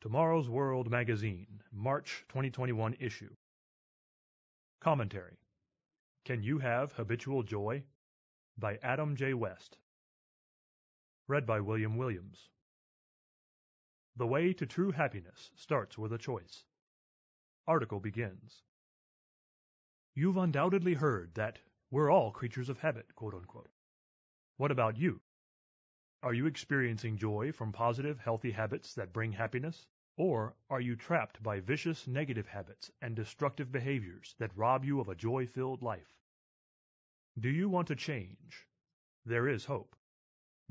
Tomorrow's World Magazine, March 2021 issue. Commentary Can You Have Habitual Joy? by Adam J. West. Read by William Williams. The way to true happiness starts with a choice. Article begins. You've undoubtedly heard that we're all creatures of habit, quote unquote. What about you? Are you experiencing joy from positive, healthy habits that bring happiness? Or are you trapped by vicious, negative habits and destructive behaviors that rob you of a joy filled life? Do you want to change? There is hope.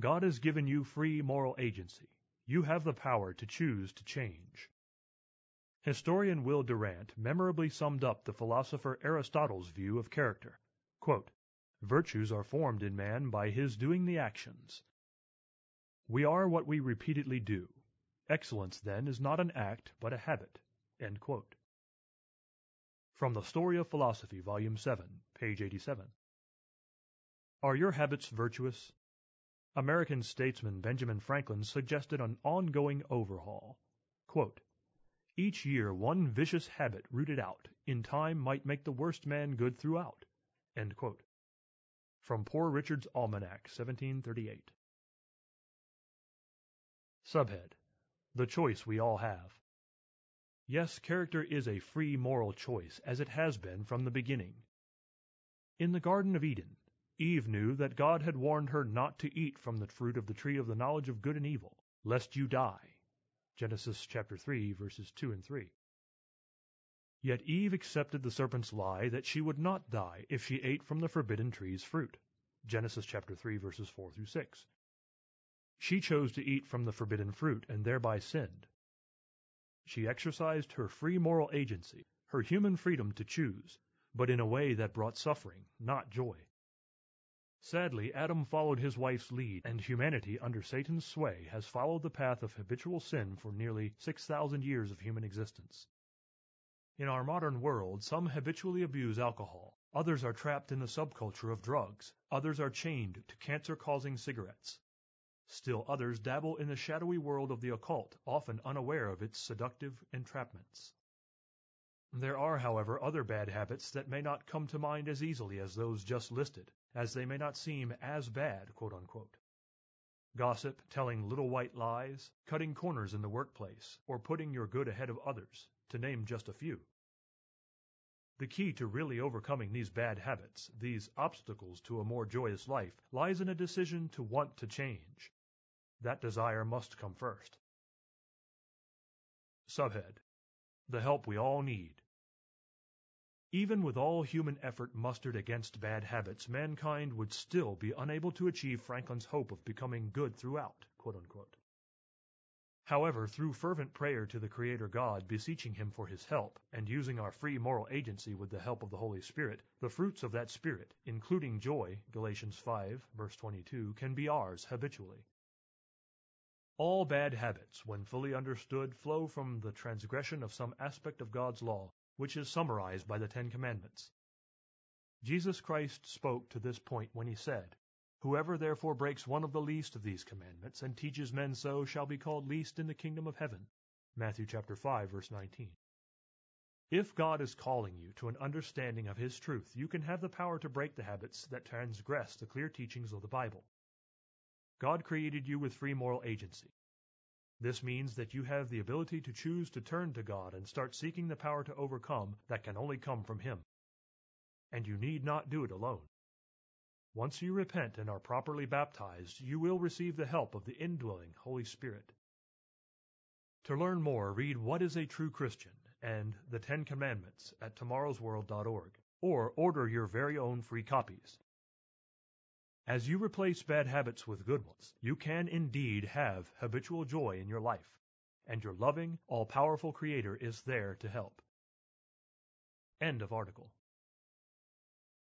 God has given you free moral agency. You have the power to choose to change. Historian Will Durant memorably summed up the philosopher Aristotle's view of character. Quote, Virtues are formed in man by his doing the actions. We are what we repeatedly do. Excellence, then, is not an act, but a habit. From the Story of Philosophy, Volume 7, page 87. Are your habits virtuous? American statesman Benjamin Franklin suggested an ongoing overhaul. Quote, Each year one vicious habit rooted out in time might make the worst man good throughout. From Poor Richard's Almanac, 1738. Subhead The choice we all have. Yes, character is a free moral choice, as it has been from the beginning. In the Garden of Eden, Eve knew that God had warned her not to eat from the fruit of the tree of the knowledge of good and evil, lest you die. Genesis chapter 3 verses 2 and 3. Yet Eve accepted the serpent's lie that she would not die if she ate from the forbidden tree's fruit. Genesis chapter 3 verses 4 through 6. She chose to eat from the forbidden fruit and thereby sinned. She exercised her free moral agency, her human freedom to choose, but in a way that brought suffering, not joy. Sadly, Adam followed his wife's lead, and humanity under Satan's sway has followed the path of habitual sin for nearly 6,000 years of human existence. In our modern world, some habitually abuse alcohol, others are trapped in the subculture of drugs, others are chained to cancer-causing cigarettes. Still others dabble in the shadowy world of the occult, often unaware of its seductive entrapments. There are, however, other bad habits that may not come to mind as easily as those just listed, as they may not seem as bad. Gossip, telling little white lies, cutting corners in the workplace, or putting your good ahead of others, to name just a few. The key to really overcoming these bad habits, these obstacles to a more joyous life, lies in a decision to want to change. That desire must come first. Subhead The help we all need. Even with all human effort mustered against bad habits, mankind would still be unable to achieve Franklin's hope of becoming good throughout. However, through fervent prayer to the Creator God, beseeching Him for His help, and using our free moral agency with the help of the Holy Spirit, the fruits of that Spirit, including joy, Galatians 5, verse 22, can be ours habitually. All bad habits, when fully understood, flow from the transgression of some aspect of God's law, which is summarized by the Ten Commandments. Jesus Christ spoke to this point when he said, Whoever therefore breaks one of the least of these commandments and teaches men so shall be called least in the kingdom of heaven. Matthew chapter 5 verse 19. If God is calling you to an understanding of his truth, you can have the power to break the habits that transgress the clear teachings of the Bible. God created you with free moral agency. This means that you have the ability to choose to turn to God and start seeking the power to overcome that can only come from Him. And you need not do it alone. Once you repent and are properly baptized, you will receive the help of the indwelling Holy Spirit. To learn more, read What is a True Christian and The Ten Commandments at tomorrowsworld.org, or order your very own free copies. As you replace bad habits with good ones, you can indeed have habitual joy in your life, and your loving, all-powerful Creator is there to help. End of article.